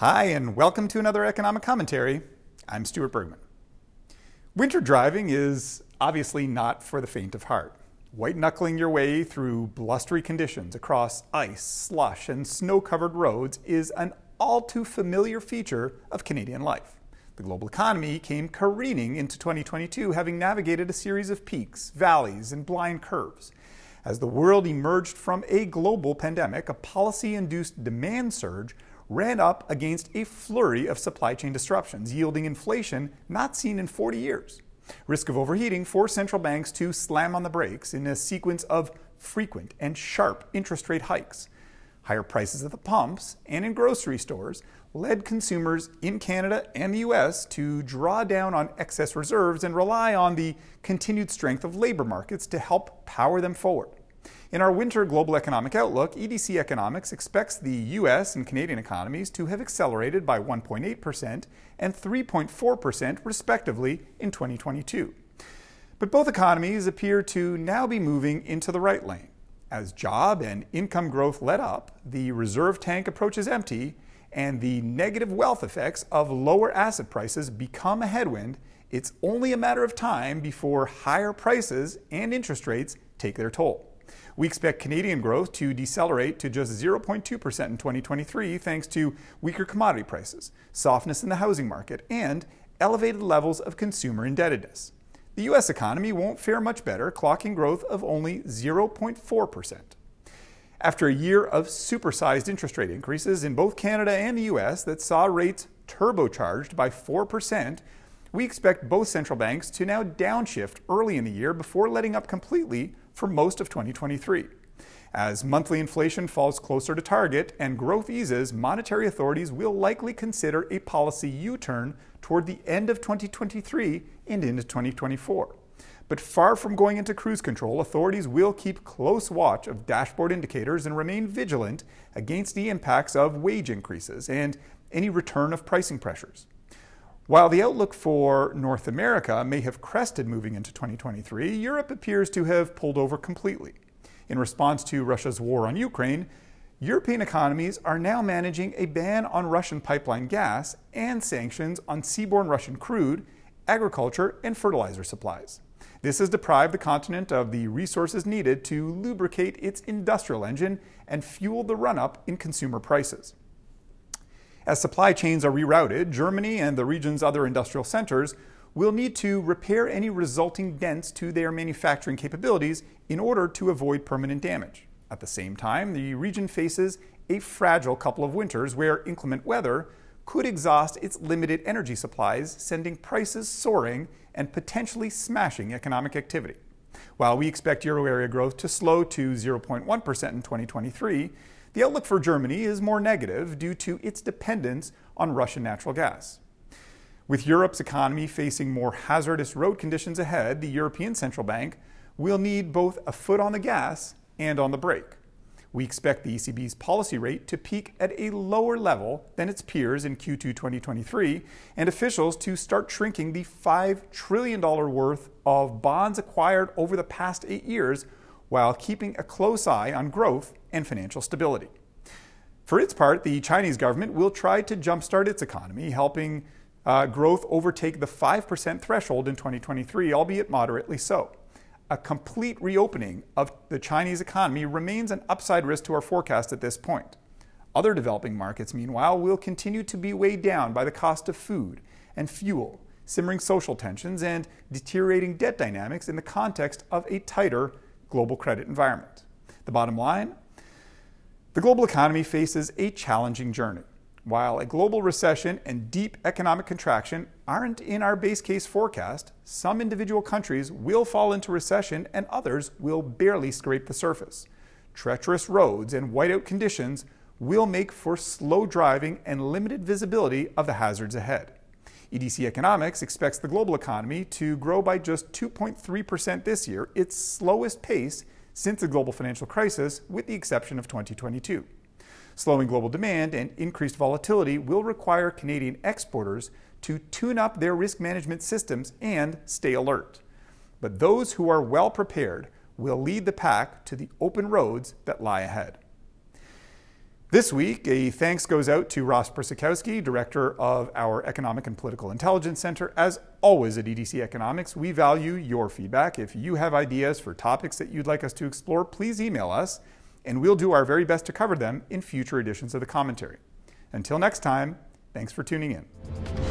Hi, and welcome to another economic commentary. I'm Stuart Bergman. Winter driving is obviously not for the faint of heart. White knuckling your way through blustery conditions across ice, slush, and snow covered roads is an all too familiar feature of Canadian life. The global economy came careening into 2022, having navigated a series of peaks, valleys, and blind curves. As the world emerged from a global pandemic, a policy induced demand surge ran up against a flurry of supply chain disruptions, yielding inflation not seen in 40 years. Risk of overheating forced central banks to slam on the brakes in a sequence of frequent and sharp interest rate hikes. Higher prices at the pumps and in grocery stores led consumers in Canada and the US to draw down on excess reserves and rely on the continued strength of labor markets to help power them forward. In our winter global economic outlook, EDC Economics expects the US and Canadian economies to have accelerated by 1.8% and 3.4% respectively in 2022. But both economies appear to now be moving into the right lane. As job and income growth let up, the reserve tank approaches empty, and the negative wealth effects of lower asset prices become a headwind, it's only a matter of time before higher prices and interest rates take their toll. We expect Canadian growth to decelerate to just 0.2% in 2023 thanks to weaker commodity prices, softness in the housing market, and elevated levels of consumer indebtedness. The U.S. economy won't fare much better, clocking growth of only 0.4%. After a year of supersized interest rate increases in both Canada and the U.S. that saw rates turbocharged by 4%, we expect both central banks to now downshift early in the year before letting up completely for most of 2023. As monthly inflation falls closer to target and growth eases, monetary authorities will likely consider a policy U turn toward the end of 2023 and into 2024. But far from going into cruise control, authorities will keep close watch of dashboard indicators and remain vigilant against the impacts of wage increases and any return of pricing pressures. While the outlook for North America may have crested moving into 2023, Europe appears to have pulled over completely. In response to Russia's war on Ukraine, European economies are now managing a ban on Russian pipeline gas and sanctions on seaborne Russian crude, agriculture, and fertilizer supplies. This has deprived the continent of the resources needed to lubricate its industrial engine and fuel the run up in consumer prices. As supply chains are rerouted, Germany and the region's other industrial centers will need to repair any resulting dents to their manufacturing capabilities in order to avoid permanent damage. At the same time, the region faces a fragile couple of winters where inclement weather could exhaust its limited energy supplies, sending prices soaring and potentially smashing economic activity. While we expect euro area growth to slow to 0.1% in 2023, the outlook for Germany is more negative due to its dependence on Russian natural gas. With Europe's economy facing more hazardous road conditions ahead, the European Central Bank will need both a foot on the gas and on the brake. We expect the ECB's policy rate to peak at a lower level than its peers in Q2 2023, and officials to start shrinking the $5 trillion worth of bonds acquired over the past eight years while keeping a close eye on growth and financial stability. For its part, the Chinese government will try to jumpstart its economy, helping uh, growth overtake the 5% threshold in 2023, albeit moderately so. A complete reopening of the Chinese economy remains an upside risk to our forecast at this point. Other developing markets, meanwhile, will continue to be weighed down by the cost of food and fuel, simmering social tensions, and deteriorating debt dynamics in the context of a tighter global credit environment. The bottom line the global economy faces a challenging journey. While a global recession and deep economic contraction aren't in our base case forecast, some individual countries will fall into recession and others will barely scrape the surface. Treacherous roads and whiteout conditions will make for slow driving and limited visibility of the hazards ahead. EDC Economics expects the global economy to grow by just 2.3% this year, its slowest pace since the global financial crisis, with the exception of 2022. Slowing global demand and increased volatility will require Canadian exporters to tune up their risk management systems and stay alert. But those who are well prepared will lead the pack to the open roads that lie ahead. This week, a thanks goes out to Ross Prusakowski, Director of our Economic and Political Intelligence Center. As always at EDC Economics, we value your feedback. If you have ideas for topics that you'd like us to explore, please email us, and we'll do our very best to cover them in future editions of the commentary. Until next time, thanks for tuning in.